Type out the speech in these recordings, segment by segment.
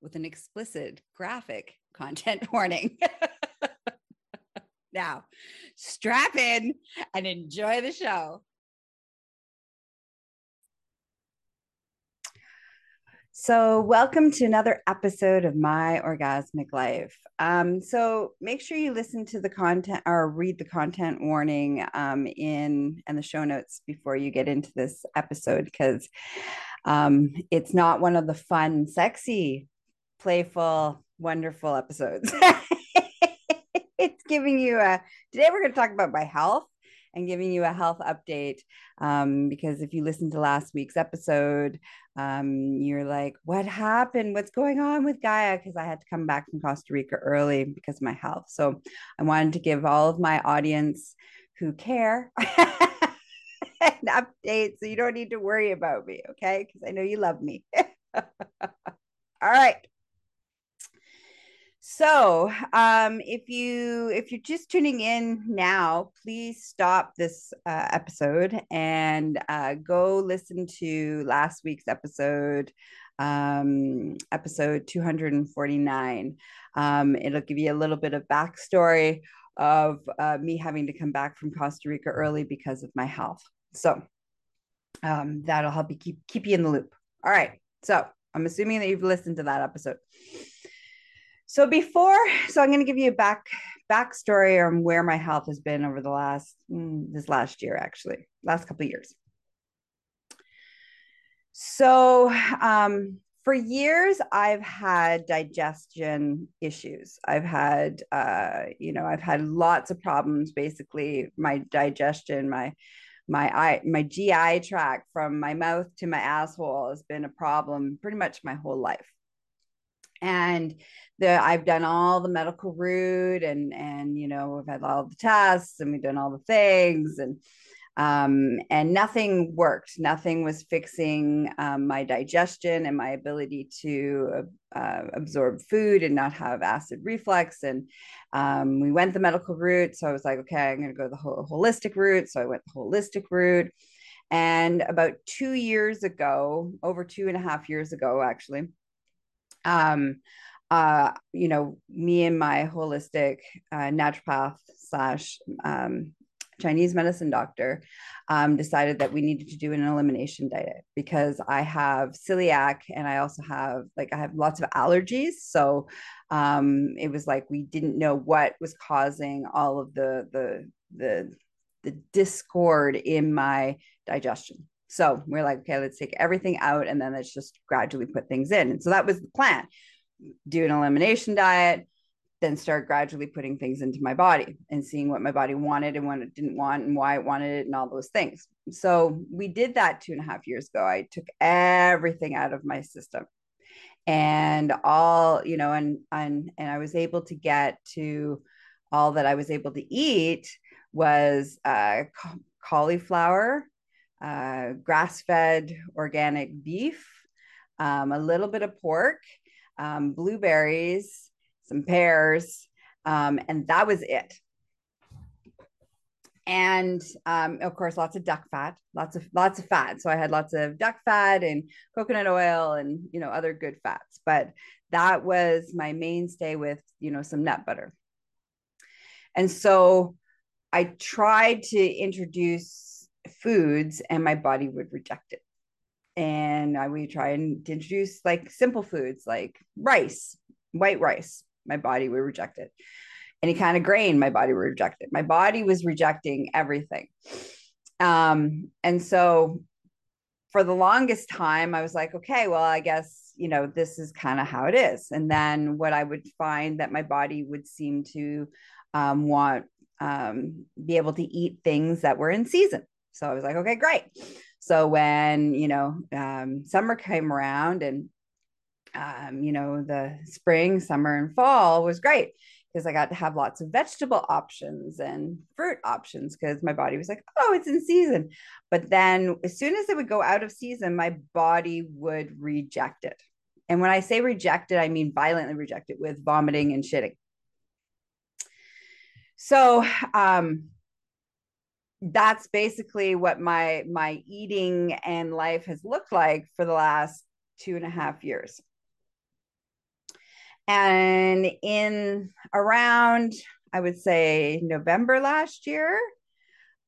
with an explicit graphic content warning. now, strap in and enjoy the show. So, welcome to another episode of My Orgasmic Life. Um, so, make sure you listen to the content or read the content warning um, in and the show notes before you get into this episode because um, it's not one of the fun, sexy playful, wonderful episodes. it's giving you a today we're going to talk about my health and giving you a health update. Um, because if you listen to last week's episode um, you're like what happened? What's going on with gaia? Because i had to come back from costa rica early because of my health. So i wanted to give all of my audience who care an update so you don't need to worry about me okay? Because i know you love me. All right so, um, if you if you're just tuning in now, please stop this uh, episode and uh, go listen to last week's episode, um, episode 249. Um, it'll give you a little bit of backstory of uh, me having to come back from Costa Rica early because of my health. So um, that'll help you keep keep you in the loop. All right. So I'm assuming that you've listened to that episode. So before, so I'm going to give you a back backstory on where my health has been over the last mm, this last year, actually, last couple of years. So um, for years, I've had digestion issues. I've had, uh, you know, I've had lots of problems. Basically, my digestion, my my eye, my GI tract from my mouth to my asshole has been a problem pretty much my whole life and the I've done all the medical route and and you know we've had all the tests and we've done all the things and um, and nothing worked. Nothing was fixing um, my digestion and my ability to uh, absorb food and not have acid reflux. And um, we went the medical route. So I was like, okay, I'm going to go the whole holistic route. So I went the holistic route. And about two years ago, over two and a half years ago, actually, um, uh, you know, me and my holistic uh, naturopath slash um, Chinese medicine doctor um, decided that we needed to do an elimination diet because I have celiac and I also have like I have lots of allergies. So um, it was like we didn't know what was causing all of the the the the discord in my digestion. So we're like, okay, let's take everything out and then let's just gradually put things in. And so that was the plan do an elimination diet, then start gradually putting things into my body and seeing what my body wanted and what it didn't want and why it wanted it and all those things. So we did that two and a half years ago. I took everything out of my system and all, you know, and and and I was able to get to all that I was able to eat was uh, cauliflower, uh, grass fed organic beef, um, a little bit of pork, um, blueberries, some pears, um, and that was it. And um, of course, lots of duck fat, lots of lots of fat. So I had lots of duck fat and coconut oil and you know other good fats. But that was my mainstay with you know some nut butter. And so I tried to introduce foods and my body would reject it. And I would try and introduce like simple foods like rice, white rice, my body would reject it. Any kind of grain, my body would reject it. My body was rejecting everything. Um, and so for the longest time, I was like, okay, well, I guess, you know, this is kind of how it is. And then what I would find that my body would seem to um, want, um, be able to eat things that were in season. So I was like, okay, great. So when, you know, um, summer came around and, um, you know, the spring, summer, and fall was great because I got to have lots of vegetable options and fruit options because my body was like, oh, it's in season. But then as soon as it would go out of season, my body would reject it. And when I say reject it, I mean violently reject it with vomiting and shitting. So um, that's basically what my my eating and life has looked like for the last two and a half years. And in around, I would say November last year,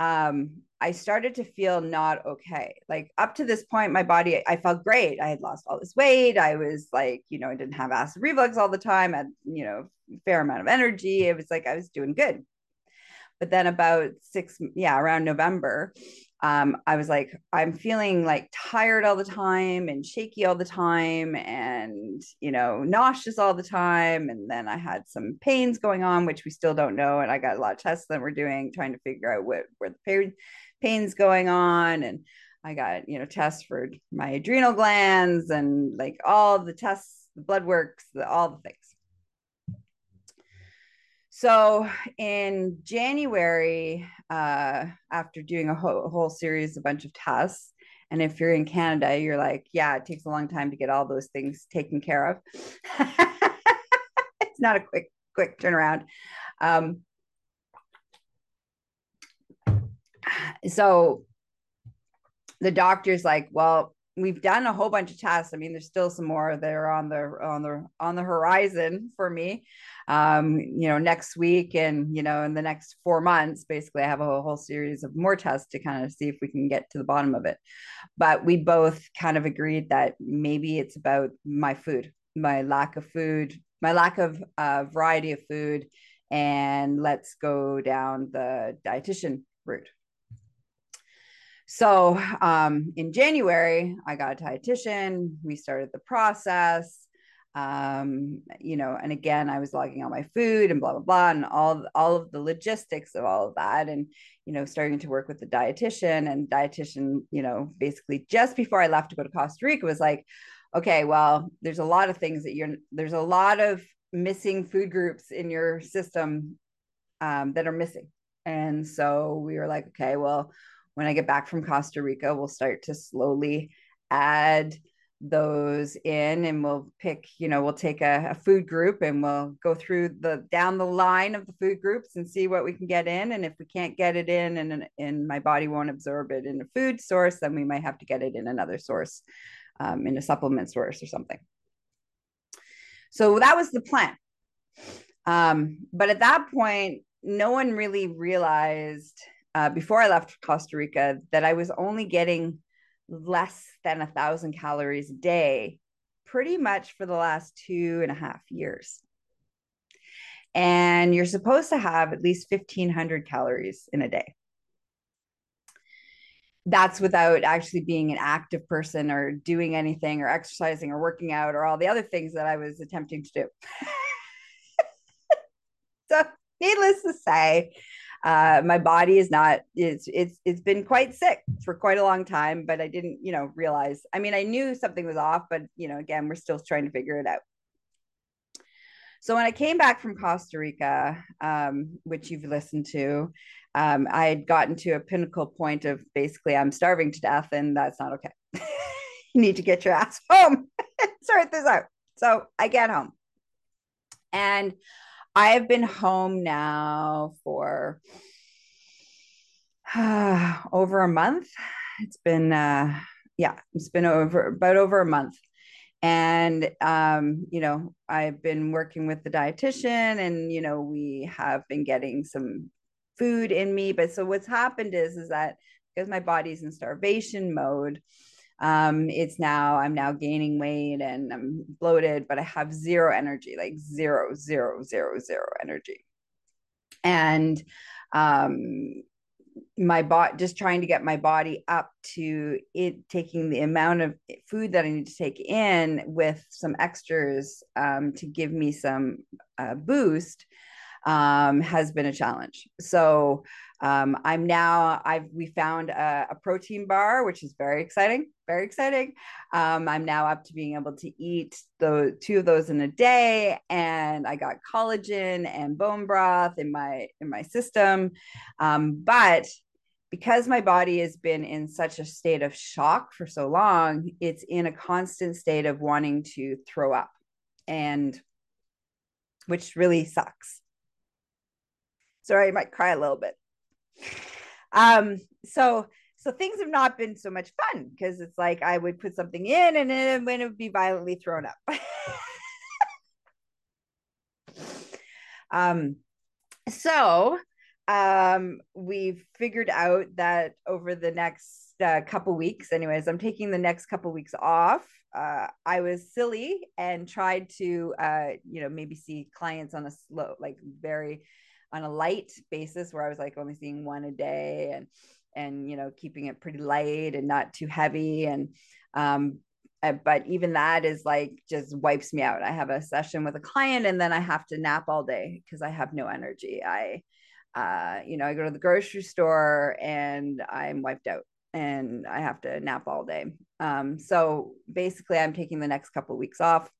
um, I started to feel not okay. Like up to this point, my body, I felt great. I had lost all this weight. I was like, you know, I didn't have acid reflux all the time. I had, you know, fair amount of energy. It was like I was doing good. But then about six, yeah, around November, um, I was like, I'm feeling like tired all the time and shaky all the time and, you know, nauseous all the time. And then I had some pains going on, which we still don't know. And I got a lot of tests that we're doing, trying to figure out what, where the pain, pain's going on. And I got, you know, tests for my adrenal glands and like all the tests, the blood works, the, all the things. So in January, uh, after doing a whole, whole series, a bunch of tests, and if you're in Canada, you're like, yeah, it takes a long time to get all those things taken care of. it's not a quick, quick turnaround. Um, so the doctor's like, well, we've done a whole bunch of tests. I mean, there's still some more that are on the on the on the horizon for me um, you know, next week and, you know, in the next four months, basically, I have a whole, series of more tests to kind of see if we can get to the bottom of it. But we both kind of agreed that maybe it's about my food, my lack of food, my lack of uh, variety of food, and let's go down the dietitian route. So um, in January, I got a dietitian. We started the process um, you know, and again, I was logging all my food and blah blah blah, and all all of the logistics of all of that, and you know, starting to work with the dietitian and dietitian, you know, basically just before I left to go to Costa Rica was like, okay, well, there's a lot of things that you're there's a lot of missing food groups in your system um, that are missing, and so we were like, okay, well, when I get back from Costa Rica, we'll start to slowly add those in and we'll pick you know we'll take a, a, food group and we'll go through the down the line of the food groups and see what we can get in. And if we can't get it in and and my body won't absorb it in a food source then we might have to get it in another source um, in a supplement source or something. So that was the plan. Um, but at that point no one really realized uh, before i left costa rica that i was only getting less than a thousand calories a day pretty much for the last two and a half years. And you're supposed to have at least 1500 calories in a day. That's without actually being an active person or doing anything or exercising or working out or all the other things that I was attempting to do. so, needless to say, uh, my body is not it's it's it's been quite sick for quite a long time but i didn't you know realize i mean i knew something was off but you know again we're still trying to figure it out. So when i came back from costa rica um, which you've listened to um, i had gotten to a pinnacle point of basically i'm starving to death and that's not okay. You need to get your ass home sort this out. So i get home and I have been home now for uh, over a month. It's been, uh, yeah, it's been over about over a month. And, um, you know, I've been working with the dietitian and, you know, we have been getting some food in me. But so what's happened is, is that because my body's in starvation mode, um, it's now i'm now gaining weight and i'm bloated but i have zero energy like zero zero zero zero energy. And um, my body just trying to get my body up to it taking the amount of food that i need to take in with some extras um, to give me some uh, boost um, has been a challenge so um, I'm now I've we found a, a, protein bar, which is very exciting, very exciting. Um, I'm now up to being able to eat the two of those in a day, and I got collagen and bone broth in my in my system. Um, but because my body has been in such a state of shock for so long, it's in a constant state of wanting to throw up, and which really sucks. Sorry, I might cry a little bit. Um, so so things have not been so much fun because it's like I would put something in and then it would be violently thrown up. um, so um, we've figured out that over the next uh, couple weeks, anyways, I'm taking the next couple weeks off. Uh, I was silly and tried to, uh, you know, maybe see clients on a slow, like very on a light basis where I was like only seeing one a day and and you know keeping it pretty light and not too heavy and um uh, but even that is like just wipes me out. I have a session with a client and then I have to nap all day because I have no energy. I uh you know, I go to the grocery store and I'm wiped out and I have to nap all day. Um so basically I'm taking the next couple of weeks off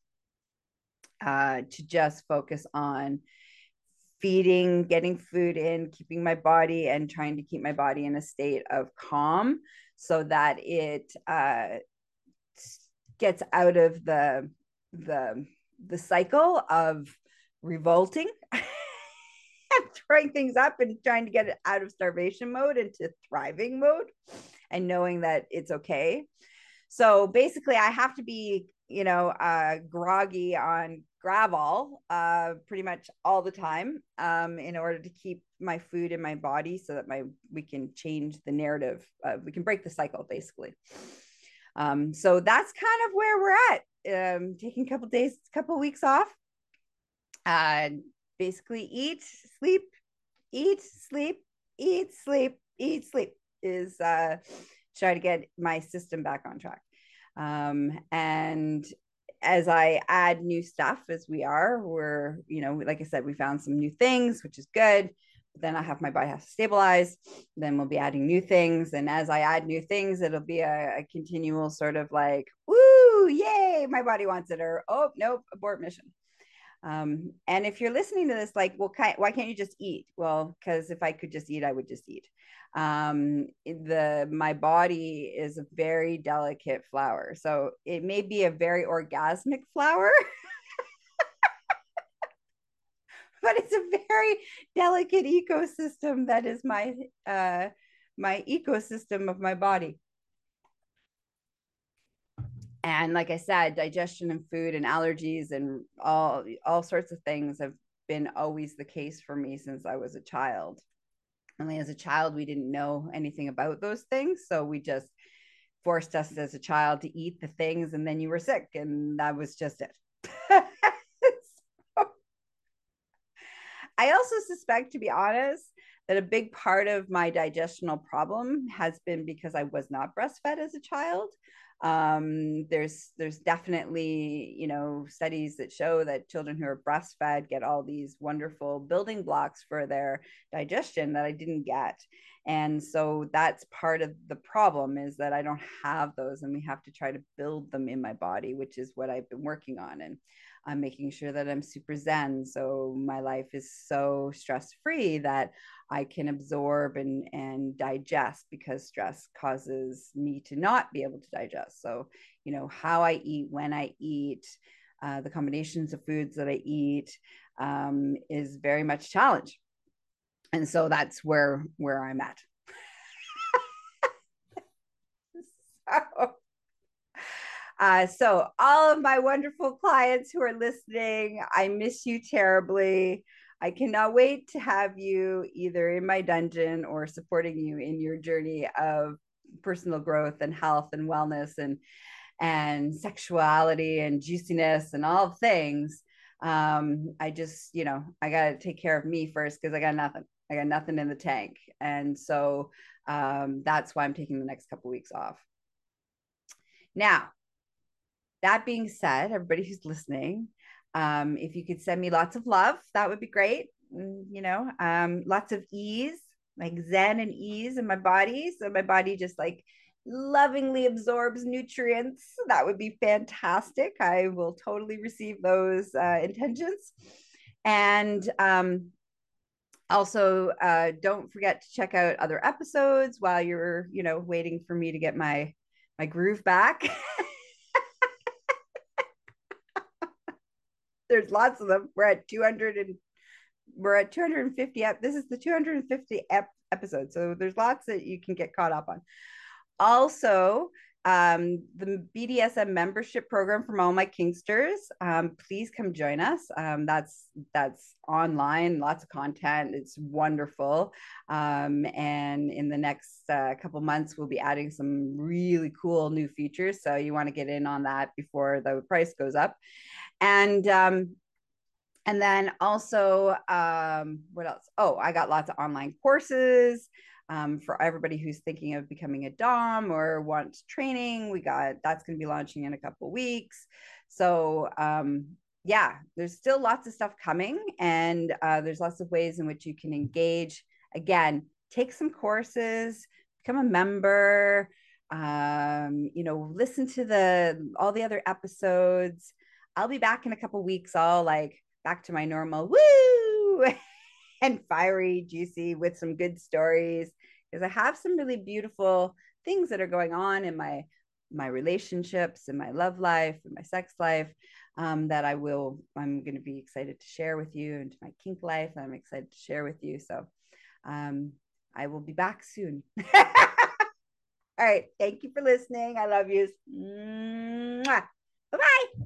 uh to just focus on feeding, getting food in, keeping my body, and trying to keep my body in a state of calm so that it uh, gets out of the the the cycle of revolting and throwing things up and trying to get it out of starvation mode into thriving mode and knowing that it's okay. So basically i have to be you know uh groggy on Gravol uh, pretty much all the time um, in order to keep my food in my body so that my we can change the narrative. Uh, we can break the cycle basically. Um, so that's kind of where we're at. Um, taking a couple days, couple weeks off. Uh, basically, eat, sleep, eat, sleep, eat, sleep, eat, sleep is uh, try to get my system back on track. Um, and as I add new stuff as we are, we're, you know, like I said, we found some new things, which is good. But then I have my body has to stabilize. Then we'll be adding new things. And as I add new things, it'll be a, a continual sort of like, woo, yay, my body wants it, or oh, nope, abort mission. Um, and if you're listening to this, like, well, why can't you just eat? Well, because if I could just eat, I would just eat um the my body is a very delicate flower so it may be a very orgasmic flower but it's a very delicate ecosystem that is my uh my ecosystem of my body and like i said digestion and food and allergies and all all sorts of things have been always the case for me since i was a child. Only as a child we didn't know anything about those things. So we just forced us as a child to eat the things and then you were sick and that was just it. I also suspect to be honest that a big part of my digestional problem has been because i was not breastfed as a child um, there's there's definitely you know studies that show that children who are breastfed get all these wonderful building blocks for their digestion that I didn't get. And so that's part of the problem is that I don't have those and we have to try to build them in my body, which is what I've been working on. And I'm making sure that I'm super zen. So my life is so stress free that I can absorb and, and digest because stress causes me to not be able to digest. So, you know, how I eat, when I eat, uh, the combinations of foods that I eat um, is very much challenge. And so that's where where I'm at. so uh, so, all of my wonderful clients who are listening, I miss you terribly. I cannot wait to have you either in my dungeon or supporting you in your journey of personal growth and health and wellness and and sexuality and juiciness and all things. Um i just you know i got to take care of me first because i got nothing i got nothing in the tank. And so um that's why i'm taking the next couple weeks off. Now that being said everybody who's listening um if you could send me lots of love that would be great mm, you know um lots of ease like zen and ease in my body so my body just like lovingly absorbs nutrients, that would be fantastic. I will totally receive those uh, intentions. And um, also, uh, don't forget to check out other episodes while you're, you know, waiting for me to get my my groove back. There's lots of them. We're at 200 and we're at 250. This is the 250 ep- episode, so there's lots that you can get caught up on. Also, um, the BDSM membership program from all my Kinksters. Um, please come join us. Um, that's that's online, lots of content. It's wonderful. Um, and in the next uh, couple months, we'll be adding some really cool new features. So you want to get in on that before the price goes up. And um, and then also, um, what else? Oh, I got lots of online courses um, for everybody who's thinking of becoming a dom or wants training. We got that's going to be launching in a couple weeks. So um, yeah there's still lots of stuff coming and uh, there's lots of ways in which you can engage. Again take some courses become a member um, you know listen to the all the other episodes i'll be back in a couple weeks all like back to my normal woo and fiery, juicy with some good stories because I have some really beautiful things that are going on in my my relationships and my love life and my sex life um, that I will I'm going to be excited to share with you and my kink life I'm excited to share with you so um, I will be back soon. All right, thank you for listening. I love you. Bye bye.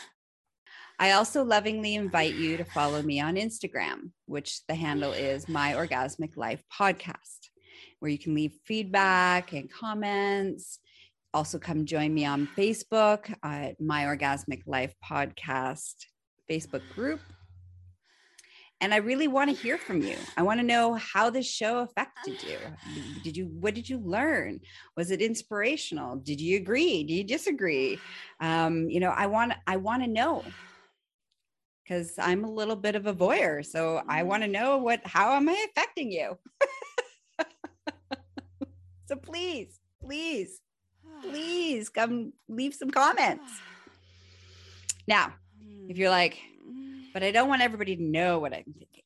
I also lovingly invite you to follow me on Instagram, which the handle is My Orgasmic Life Podcast, where you can leave feedback and comments. Also, come join me on Facebook at My Orgasmic Life Podcast Facebook group. And I really want to hear from you. I want to know how this show affected you. Did you, what did you learn? Was it inspirational? Did you agree? Do you disagree? Um, you know, I want, I want to know because I'm a little bit of a voyeur. So I want to mm. know what, how am I affecting you? so please, please, please come leave some comments. Now, if you're like, but I don't want everybody to know what I'm thinking,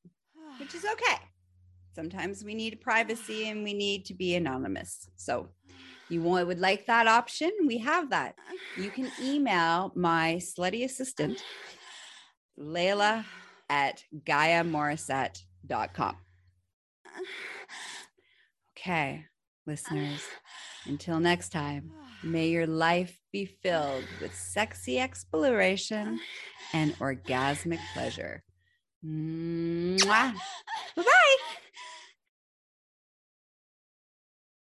which is okay. Sometimes we need privacy and we need to be anonymous. So you would like that option? We have that. You can email my slutty assistant Layla at GaiaMorrissette.com. Okay, listeners, until next time, may your life be filled with sexy exploration and orgasmic pleasure. Bye bye.